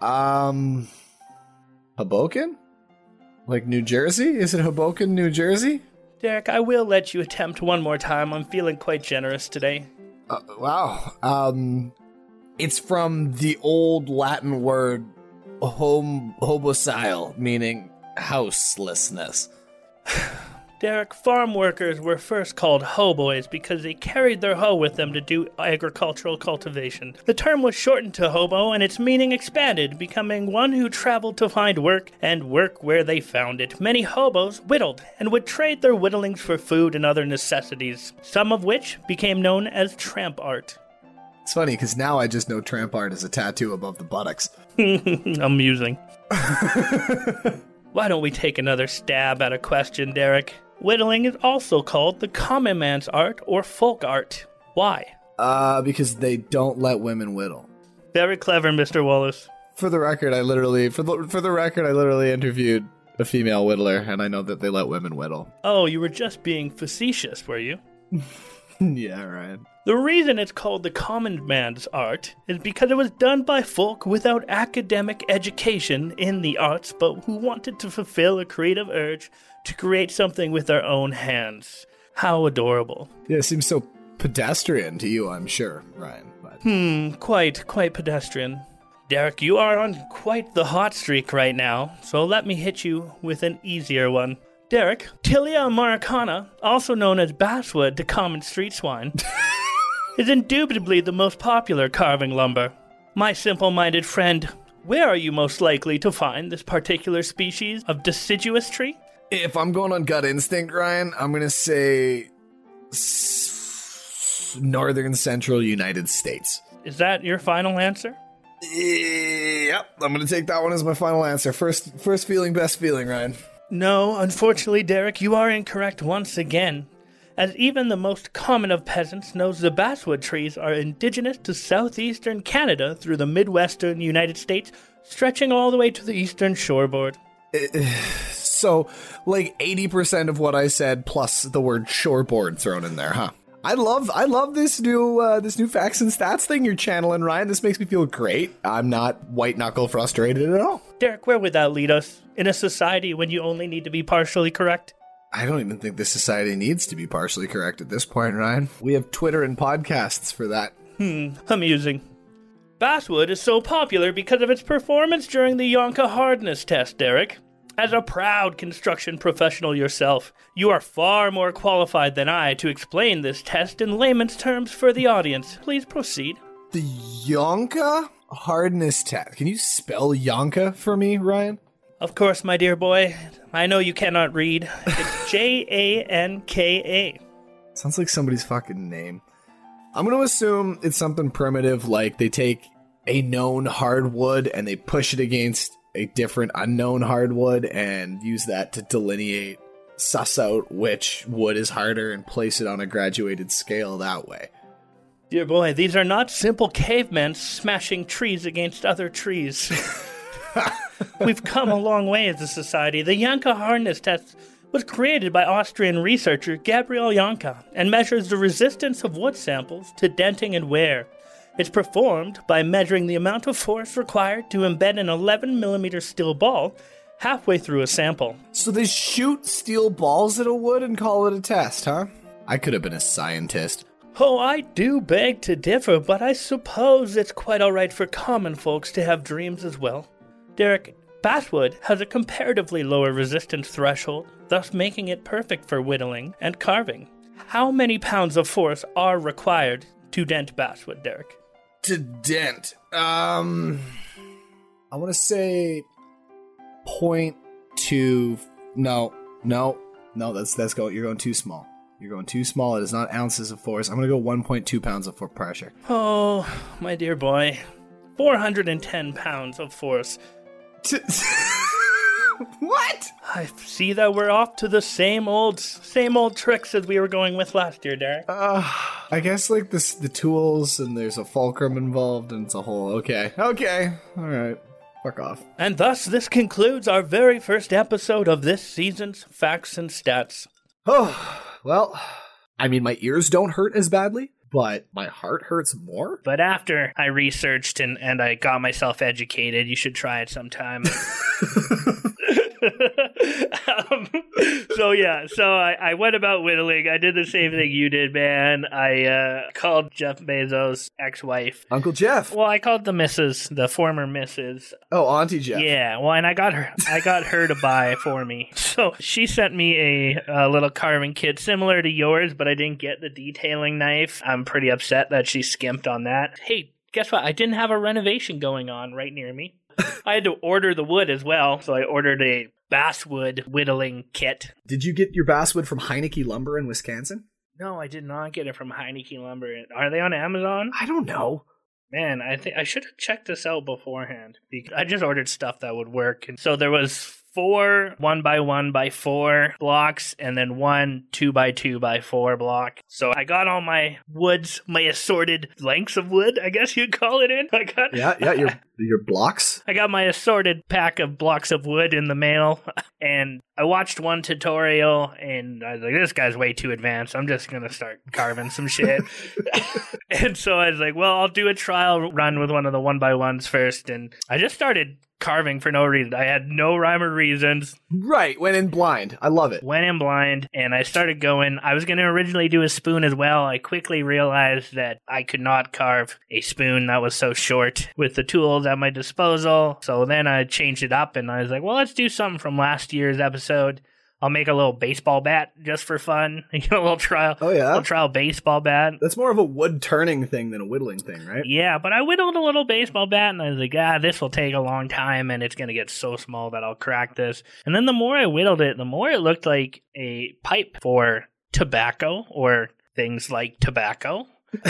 Speaker 4: Um, Hoboken? Like New Jersey? Is it Hoboken, New Jersey?
Speaker 3: Derek, I will let you attempt one more time. I'm feeling quite generous today.
Speaker 4: Uh, wow. Um, it's from the old Latin word hom- hobocile, meaning houselessness.
Speaker 3: Derek, farm workers were first called hoboys because they carried their hoe with them to do agricultural cultivation. The term was shortened to hobo and its meaning expanded, becoming one who traveled to find work and work where they found it. Many hobos whittled and would trade their whittlings for food and other necessities, some of which became known as tramp art.
Speaker 4: It's funny because now I just know tramp art is a tattoo above the buttocks.
Speaker 3: Amusing. Why don't we take another stab at a question, Derek? Whittling is also called the common man's art or folk art. Why?
Speaker 4: Uh, because they don't let women whittle.
Speaker 3: Very clever, Mr. Wallace.
Speaker 4: For the record, I literally for the for the record, I literally interviewed a female whittler, and I know that they let women whittle.
Speaker 3: Oh, you were just being facetious, were you?
Speaker 4: yeah, right.
Speaker 3: The reason it's called the common man's art is because it was done by folk without academic education in the arts, but who wanted to fulfill a creative urge to create something with their own hands. How adorable.
Speaker 4: Yeah, it seems so pedestrian to you, I'm sure, Ryan. But
Speaker 3: Hmm, quite, quite pedestrian. Derek, you are on quite the hot streak right now, so let me hit you with an easier one. Derek, Tilia americana, also known as basswood to common street swine, is indubitably the most popular carving lumber. My simple minded friend, where are you most likely to find this particular species of deciduous tree?
Speaker 4: If I'm going on gut instinct, Ryan, I'm gonna say northern central United States.
Speaker 3: Is that your final answer?
Speaker 4: Yep, I'm gonna take that one as my final answer. First, first feeling, best feeling, Ryan.
Speaker 3: No, unfortunately, Derek, you are incorrect once again. As even the most common of peasants knows the basswood trees are indigenous to southeastern Canada through the midwestern United States, stretching all the way to the eastern shoreboard.
Speaker 4: So, like 80% of what I said plus the word shoreboard thrown in there, huh? I love I love this new uh, this new facts and stats thing you're channeling, Ryan. This makes me feel great. I'm not white knuckle frustrated at all.
Speaker 3: Derek, where would that lead us? In a society when you only need to be partially correct?
Speaker 4: I don't even think this society needs to be partially correct at this point, Ryan. We have Twitter and podcasts for that.
Speaker 3: Hmm, amusing. Basswood is so popular because of its performance during the Janka hardness test, Derek. As a proud construction professional yourself, you are far more qualified than I to explain this test in layman's terms for the audience. Please proceed.
Speaker 4: The Janka hardness test. Can you spell Janka for me, Ryan?
Speaker 3: Of course, my dear boy. I know you cannot read. It's J A N K A.
Speaker 4: Sounds like somebody's fucking name. I'm going to assume it's something primitive, like they take a known hardwood and they push it against a different unknown hardwood and use that to delineate, suss out which wood is harder and place it on a graduated scale that way.
Speaker 3: Dear boy, these are not simple cavemen smashing trees against other trees. We've come a long way as a society. The Janka hardness test was created by Austrian researcher Gabriel Janka and measures the resistance of wood samples to denting and wear. It's performed by measuring the amount of force required to embed an 11 millimeter steel ball halfway through a sample.
Speaker 4: So they shoot steel balls at a wood and call it a test, huh? I could have been a scientist.
Speaker 3: Oh, I do beg to differ, but I suppose it's quite alright for common folks to have dreams as well. Derek, basswood has a comparatively lower resistance threshold, thus making it perfect for whittling and carving. How many pounds of force are required to dent basswood, Derek?
Speaker 4: To dent. Um I want to say point two no, no, no, that's that's going you're going too small. You're going too small. It is not ounces of force. I'm gonna go 1.2 pounds of pressure.
Speaker 3: Oh, my dear boy. 410 pounds of force.
Speaker 4: what?
Speaker 3: I see that we're off to the same old, same old tricks as we were going with last year, Derek.
Speaker 4: Uh, I guess like this, the tools and there's a fulcrum involved and it's a whole. Okay, okay, all right. Fuck off.
Speaker 3: And thus, this concludes our very first episode of this season's Facts and Stats.
Speaker 4: Oh well, I mean my ears don't hurt as badly, but my heart hurts more.
Speaker 3: But after I researched and, and I got myself educated, you should try it sometime. so yeah, so I, I went about whittling. I did the same thing you did, man. I uh, called Jeff Bezos' ex-wife.
Speaker 4: Uncle Jeff.
Speaker 3: Well, I called the Mrs., the former Mrs.
Speaker 4: Oh, Auntie Jeff.
Speaker 3: Yeah, well, and I got her, I got her to buy for me. So she sent me a, a little carving kit similar to yours, but I didn't get the detailing knife. I'm pretty upset that she skimped on that. Hey, guess what? I didn't have a renovation going on right near me. I had to order the wood as well, so I ordered a basswood whittling kit.
Speaker 4: Did you get your basswood from Heinecke Lumber in Wisconsin?
Speaker 3: No, I did not get it from Heinecke Lumber. Are they on Amazon?
Speaker 4: I don't know.
Speaker 3: Man, I think I should have checked this out beforehand. Because I just ordered stuff that would work. And so there was four one by one by four blocks and then one two by two by four block. So I got all my woods, my assorted lengths of wood, I guess you'd call it in. I got
Speaker 4: Yeah, yeah, your your blocks.
Speaker 3: I got my assorted pack of blocks of wood in the mail, and I watched one tutorial, and I was like, "This guy's way too advanced. I'm just gonna start carving some shit." and so I was like, "Well, I'll do a trial run with one of the one by ones first, and I just started carving for no reason. I had no rhyme or reasons.
Speaker 4: Right, went in blind. I love it.
Speaker 3: Went in blind, and I started going. I was gonna originally do a spoon as well. I quickly realized that I could not carve a spoon that was so short with the tools at my disposal. So then I changed it up and I was like, well, let's do something from last year's episode. I'll make a little baseball bat just for fun. You know, a little trial,
Speaker 4: Oh yeah,
Speaker 3: little trial baseball bat.
Speaker 4: that's more of a wood turning thing than a whittling thing, right?
Speaker 3: Yeah, but I whittled a little baseball bat and I was like, ah, this will take a long time and it's going to get so small that I'll crack this. And then the more I whittled it, the more it looked like a pipe for tobacco or things like tobacco.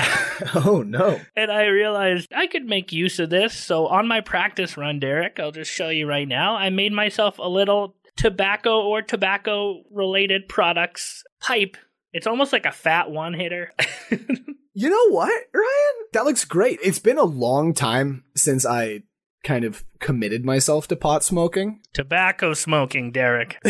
Speaker 4: oh no.
Speaker 3: And I realized I could make use of this. So on my practice run, Derek, I'll just show you right now. I made myself a little tobacco or tobacco related products pipe. It's almost like a fat one hitter.
Speaker 4: You know what, Ryan? That looks great. It's been a long time since I kind of committed myself to pot smoking.
Speaker 3: tobacco smoking, Derek.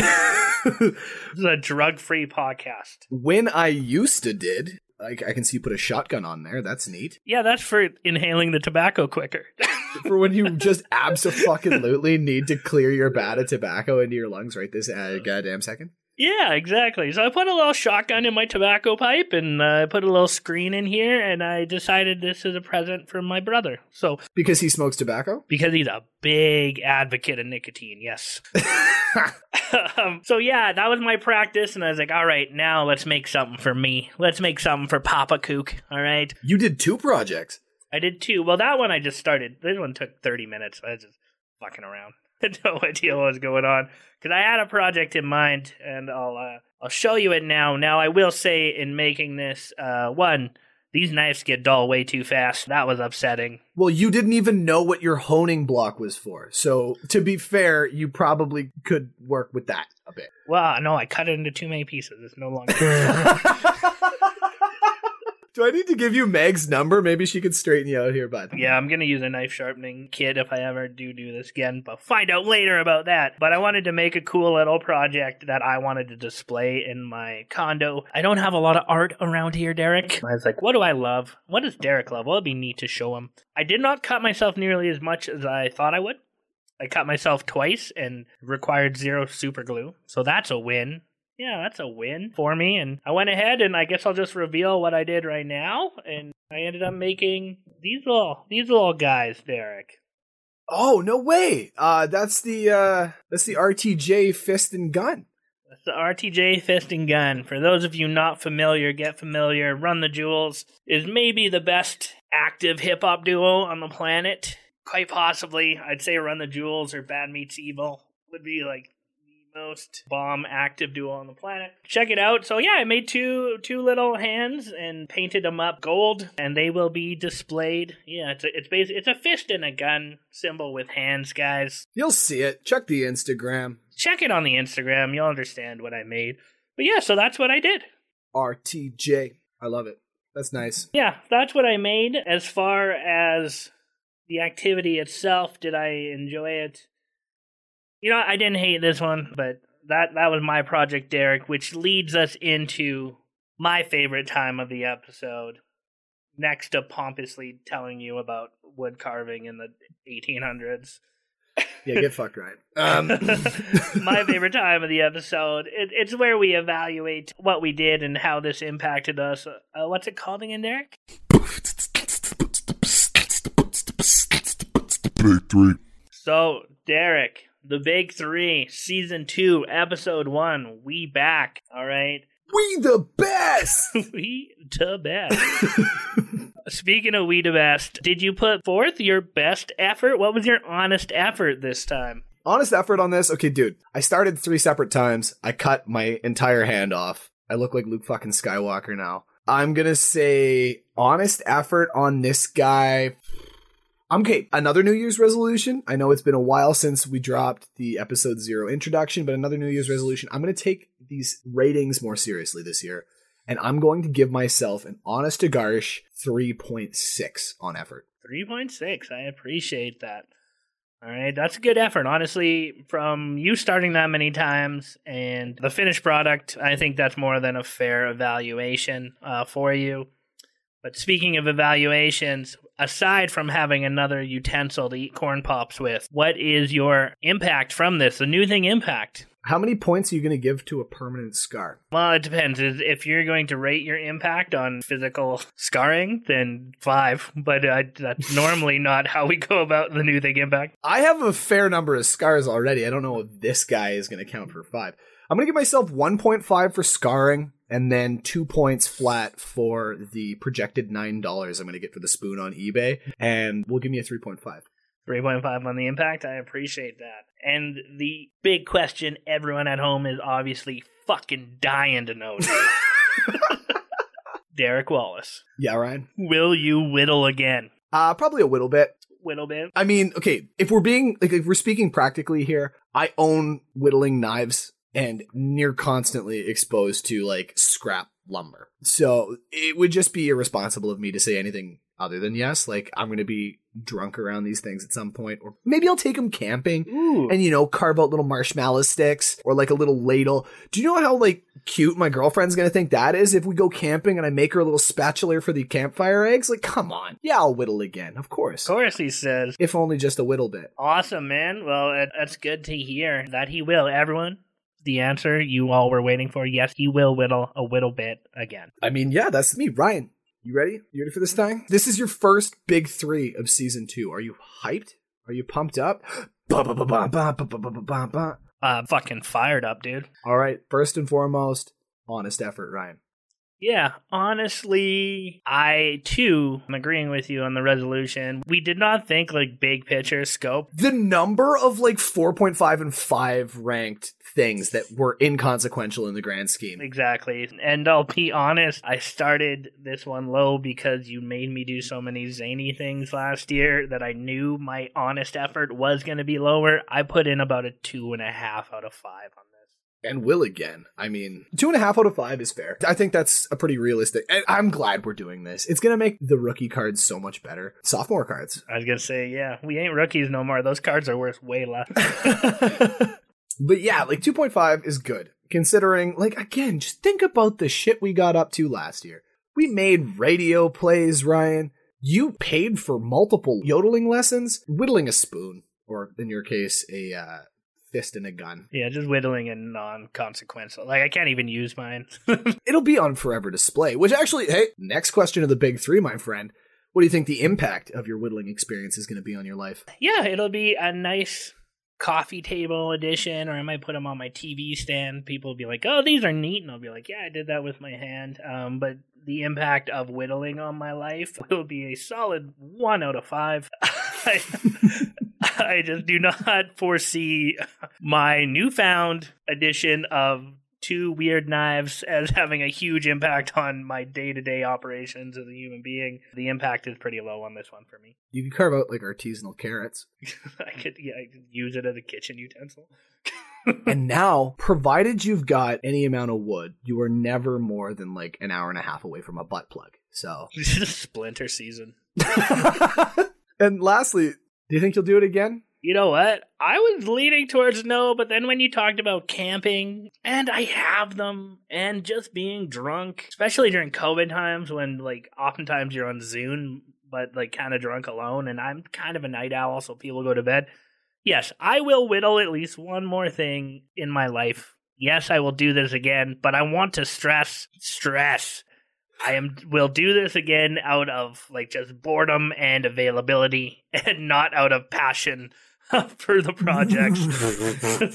Speaker 3: This is a drug free podcast.
Speaker 4: when I used to did, like I can see you put a shotgun on there. That's neat.
Speaker 3: Yeah, that's for inhaling the tobacco quicker.
Speaker 4: For when you just absolutely need to clear your bat of tobacco into your lungs right this uh, goddamn second.
Speaker 3: Yeah, exactly. So I put a little shotgun in my tobacco pipe and uh, I put a little screen in here and I decided this is a present from my brother. So,
Speaker 4: Because he smokes tobacco?
Speaker 3: because he's a big advocate of nicotine, yes. um, so yeah, that was my practice, and I was like, all right, now let's make something for me. Let's make something for Papa Kook. All right,
Speaker 4: You did two projects.
Speaker 3: I did two. Well, that one I just started. This one took thirty minutes. I was just fucking around. Had no idea what was going on because I had a project in mind, and I'll uh, I'll show you it now. Now I will say in making this, uh, one, these knives get dull way too fast. That was upsetting.
Speaker 4: Well, you didn't even know what your honing block was for. So, to be fair, you probably could work with that a bit.
Speaker 3: Well, no, I cut it into too many pieces. It's no longer.
Speaker 4: Do I need to give you Meg's number? Maybe she could straighten you out here, bud.
Speaker 3: Yeah, I'm gonna use a knife sharpening kit if I ever do do this again, but find out later about that. But I wanted to make a cool little project that I wanted to display in my condo. I don't have a lot of art around here, Derek. I was like, what do I love? What does Derek love? Well, it'd be neat to show him. I did not cut myself nearly as much as I thought I would. I cut myself twice and required zero super glue, so that's a win. Yeah, that's a win for me. And I went ahead and I guess I'll just reveal what I did right now. And I ended up making these little these little guys, Derek.
Speaker 4: Oh, no way. Uh that's the uh that's the RTJ fist and gun.
Speaker 3: That's the RTJ Fist and Gun. For those of you not familiar, get familiar. Run the Jewels is maybe the best active hip hop duo on the planet. Quite possibly, I'd say Run the Jewels or Bad Meets Evil would be like most bomb active duo on the planet. Check it out. So yeah, I made two two little hands and painted them up gold, and they will be displayed. Yeah, it's a, it's basically it's a fist and a gun symbol with hands, guys
Speaker 4: You'll see it. Check the Instagram.
Speaker 3: check it on the Instagram. You'll understand what I made. But yeah, so that's what I did.
Speaker 4: RTJ. I love it. That's nice.
Speaker 3: Yeah, that's what I made. As far as the activity itself, did I enjoy it? You know, I didn't hate this one, but that that was my project, Derek, which leads us into my favorite time of the episode. Next to pompously telling you about wood carving in the 1800s.
Speaker 4: Yeah, get fucked right. Um,
Speaker 3: my favorite time of the episode. It, it's where we evaluate what we did and how this impacted us. Uh, what's it called again, Derek?
Speaker 5: Big three.
Speaker 3: So, Derek, the Big Three, Season 2, Episode 1, we back, all right?
Speaker 4: we the best.
Speaker 3: we the best. Speaking of we the best, did you put forth your best effort? What was your honest effort this time?
Speaker 4: Honest effort on this. Okay, dude. I started three separate times. I cut my entire hand off. I look like Luke fucking Skywalker now. I'm gonna say honest effort on this guy. Okay. Another New Year's resolution. I know it's been a while since we dropped the episode zero introduction, but another New Year's resolution. I'm going to take these ratings more seriously this year, and I'm going to give myself an honest to Garsh 3.6 on effort.
Speaker 3: 3.6. I appreciate that. All right, that's a good effort. Honestly, from you starting that many times and the finished product, I think that's more than a fair evaluation uh, for you. But speaking of evaluations, aside from having another utensil to eat corn pops with, what is your impact from this? The new thing impact.
Speaker 4: How many points are you going to give to a permanent scar?
Speaker 3: Well, it depends. Is- If you're going to rate your impact on physical scarring, then five. But uh, that's normally not how we go about the new thing impact.
Speaker 4: I have a fair number of scars already. I don't know if this guy is going to count for five. I'm gonna give myself 1.5 for scarring, and then two points flat for the projected nine dollars I'm gonna get for the spoon on eBay, and we'll give me a 3.5.
Speaker 3: 3.5 on the impact. I appreciate that. And the big question everyone at home is obviously fucking dying to know. Derek Wallace,
Speaker 4: Yeah, Ryan.
Speaker 3: will you whittle again?
Speaker 4: Uh, probably a little bit.
Speaker 3: Whittle bit?
Speaker 4: I mean, okay, if we're being like if we're speaking practically here, I own whittling knives and near constantly exposed to like scrap lumber. So it would just be irresponsible of me to say anything other than yes. Like I'm going to be drunk around these things at some point, or maybe I'll take them camping
Speaker 3: Ooh.
Speaker 4: and you know carve out little marshmallow sticks or like a little ladle. Do you know how like cute my girlfriend's gonna think that is if we go camping and I make her a little spatula for the campfire eggs? Like, come on, yeah, I'll whittle again, of course,
Speaker 3: of course, he says.
Speaker 4: if only just a whittle bit.
Speaker 3: Awesome, man. Well, that's good to hear that he will. Everyone, the answer you all were waiting for. Yes, he will whittle a whittle bit again.
Speaker 4: I mean, yeah, that's me, Ryan. You ready? You ready for this thing? This is your first big three of season two. Are you hyped? Are you pumped up?
Speaker 3: Uh, fucking fired up, dude.
Speaker 4: All right. First and foremost, honest effort, Ryan.
Speaker 3: Yeah, honestly, I too am agreeing with you on the resolution. We did not think like big picture scope.
Speaker 4: the number of like 4.5 and 5 ranked things that were inconsequential in the grand scheme.
Speaker 3: Exactly. And I'll be honest, I started this one low because you made me do so many zany things last year that I knew my honest effort was going to be lower. I put in about a two and a half out of five on.
Speaker 4: And will again. I mean, two and a half out of five is fair. I think that's a pretty realistic. And I'm glad we're doing this. It's going to make the rookie cards so much better. Sophomore cards.
Speaker 3: I was going to say, yeah, we ain't rookies no more. Those cards are worth way less.
Speaker 4: but yeah, like 2.5 is good. Considering, like, again, just think about the shit we got up to last year. We made radio plays, Ryan. You paid for multiple yodeling lessons, whittling a spoon, or in your case, a uh, fist and a gun.
Speaker 3: yeah, just whittling and non consequential. Like, I can't even use mine.
Speaker 4: It'll be on forever display. Which actually, hey, next question of the big three, my friend. What do you think the impact of your whittling experience is going to be on your life?
Speaker 3: yeah, it'll be a nice coffee table edition, or I might put them on my TV stand. People will be like, "Oh, these are neat," and I'll be like, "Yeah, I did that with my hand." Um, but the impact of whittling on my life will be a solid one out of five. I, I just do not foresee my newfound addition of two weird knives as having a huge impact on my day-to-day operations as a human being. The impact is pretty low on this one for me.
Speaker 4: You can carve out like artisanal carrots.
Speaker 3: I could yeah, I could use it as a kitchen utensil.
Speaker 4: and now, provided you've got any amount of wood, you are never more than like an hour and a half away from a butt plug. So,
Speaker 3: Splinter season.
Speaker 4: And lastly, do you think you'll do it again?
Speaker 3: You know what? I was leaning towards no, but then when you talked about camping, and I have them, and just being drunk, especially during COVID times when, like, oftentimes you're on Zoom, but, like, kind of drunk alone, and I'm kind of a night owl, so people go to bed. Yes, I will whittle at least one more thing in my life. Yes, I will do this again, but I want to stress, stress. I am will do this again out of like just boredom and availability and not out of passion for the project.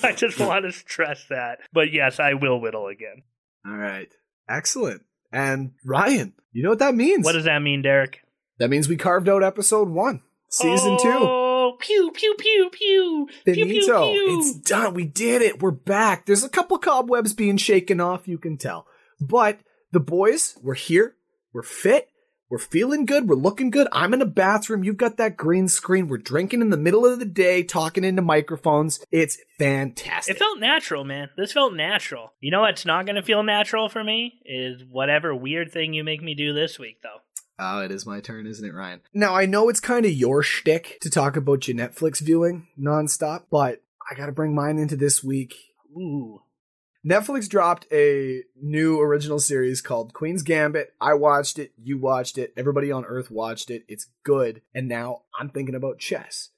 Speaker 3: I just want to stress that. But yes, I will whittle again.
Speaker 4: All right. Excellent. And Ryan, you know what that means?
Speaker 3: What does that mean, Derek?
Speaker 4: that means we carved out episode one, season two.
Speaker 3: Oh, pew pew pew pew. Pew, pew, pew.
Speaker 4: It's done. We did it. We're back. There's a couple cobwebs being shaken off, you can tell. But the boys, we're here. We're fit. We're feeling good. We're looking good. I'm in a bathroom. You've got that green screen. We're drinking in the middle of the day, talking into microphones. It's fantastic.
Speaker 3: It felt natural, man. This felt natural. You know what's not going to feel natural for me is whatever weird thing you make me do this week, though.
Speaker 4: Oh, it is my turn, isn't it, Ryan? Now, I know it's kind of your shtick to talk about your Netflix viewing nonstop, but I gotta bring mine into this week.
Speaker 3: Ooh.
Speaker 4: Netflix dropped a new original series called Queen's Gambit. I watched it, you watched it, everybody on Earth watched it. It's good. And now I'm thinking about chess.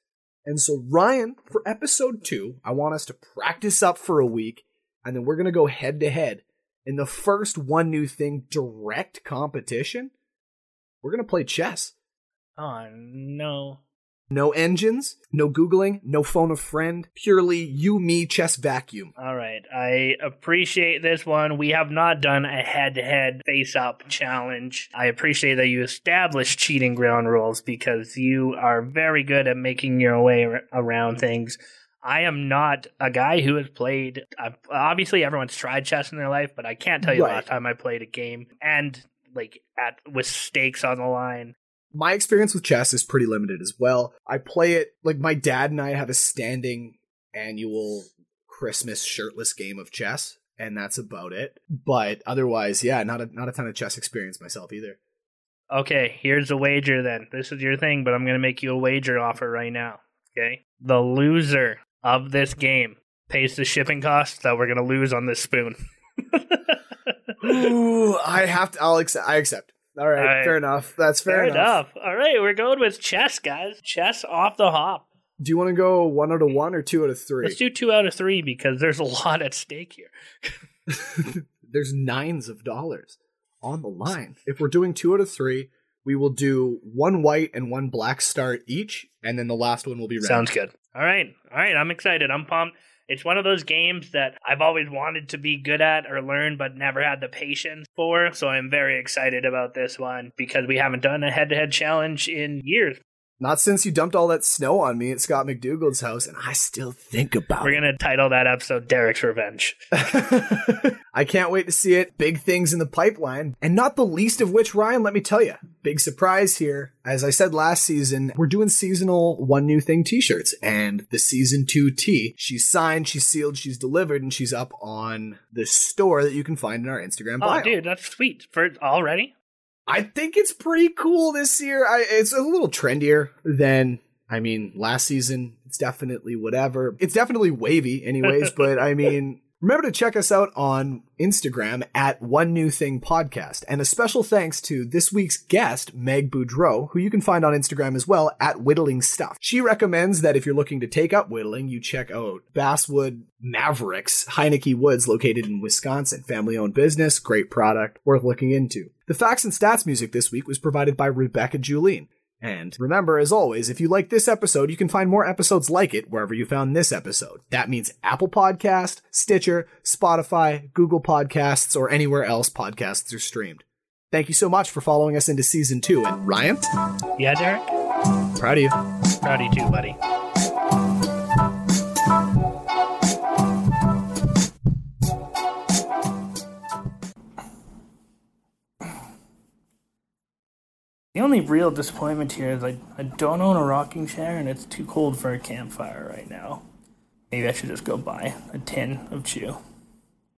Speaker 4: And so, Ryan, for episode two, I want us to practice up for a week, and then we're gonna go head to head. In the first one new thing direct competition, we're gonna play chess.
Speaker 3: Oh, no.
Speaker 4: No engines, no Googling, no phone a friend, purely you, me, chess vacuum.
Speaker 3: All right. I appreciate this one. We have not done a head to head face up challenge. I appreciate that you established cheating ground rules because you are very good at making your way ar- around things. I am not a guy who has played. Uh, obviously, everyone's tried chess in their life, but I can't tell you the last time I played a game and like at with stakes on the line.
Speaker 4: My experience with chess is pretty limited as well. I play it like my dad and I have a standing annual Christmas shirtless game of chess, and that's about it. But otherwise, yeah, not a not a ton of chess experience myself either.
Speaker 3: Okay, here's a wager then. This is your thing, but I'm going to make you a wager offer right now. Okay? The loser of this game pays the shipping costs that we're going to lose on this spoon.
Speaker 4: Ooh, I have to. I'll accept. I accept. All right,
Speaker 3: All right.
Speaker 4: fair enough. That's fair,
Speaker 3: Fair
Speaker 4: enough.
Speaker 3: enough. All right, we're going with chess, guys. Chess off the hop.
Speaker 4: Do you want to go one out of one or two out of 3
Speaker 3: Let's do two out of three because there's a lot at stake here.
Speaker 4: There's nines of dollars on the line. If we're doing two out of three, we will do one white and one black start each, and then the last one will be red.
Speaker 3: Sounds good. All right. All right. I'm excited. I'm pumped. It's one of those games that I've always wanted to be good at or learn, but never had the patience for. So I'm very excited about this one because we haven't done a head to head challenge in years.
Speaker 4: Not since you dumped all that snow on me at Scott McDougal's house, and I still think about
Speaker 3: We're
Speaker 4: it.
Speaker 3: going to title that episode Derek's Revenge.
Speaker 4: I can't wait to see it. Big things in the pipeline, and not the least of which, Ryan, let me tell you, big surprise here. As I said last season, we're doing seasonal one new thing t-shirts, and the season two T, she's signed, she's sealed, she's delivered, and she's up on the store that you can find in our Instagram oh, bio.
Speaker 3: Oh, dude, that's sweet. For already?
Speaker 4: I think it's pretty cool this year. I, it's a little trendier than, I mean, last season. It's definitely whatever. It's definitely wavy, anyways. but I mean, remember to check us out on Instagram at One New Thing Podcast. And a special thanks to this week's guest, Meg Boudreau, who you can find on Instagram as well at Whittling Stuff. She recommends that if you're looking to take up whittling, you check out Basswood Mavericks, Heinecke Woods, located in Wisconsin. Family owned business, great product, worth looking into. The facts and stats music this week was provided by Rebekah Juleen. And remember, as always, if you like this episode, you can find more episodes like it wherever you found this episode. That means Apple Podcast, Stitcher, Spotify, Google Podcasts, or anywhere else podcasts are streamed. Thank you so much for following us into season two. And Ryan,
Speaker 3: Yeah, Derek?
Speaker 4: proud of you.
Speaker 3: Proud of you too, buddy. The only real disappointment here is I, I don't own a rocking chair and it's too cold for a campfire right now. Maybe I should just go buy a tin of chew.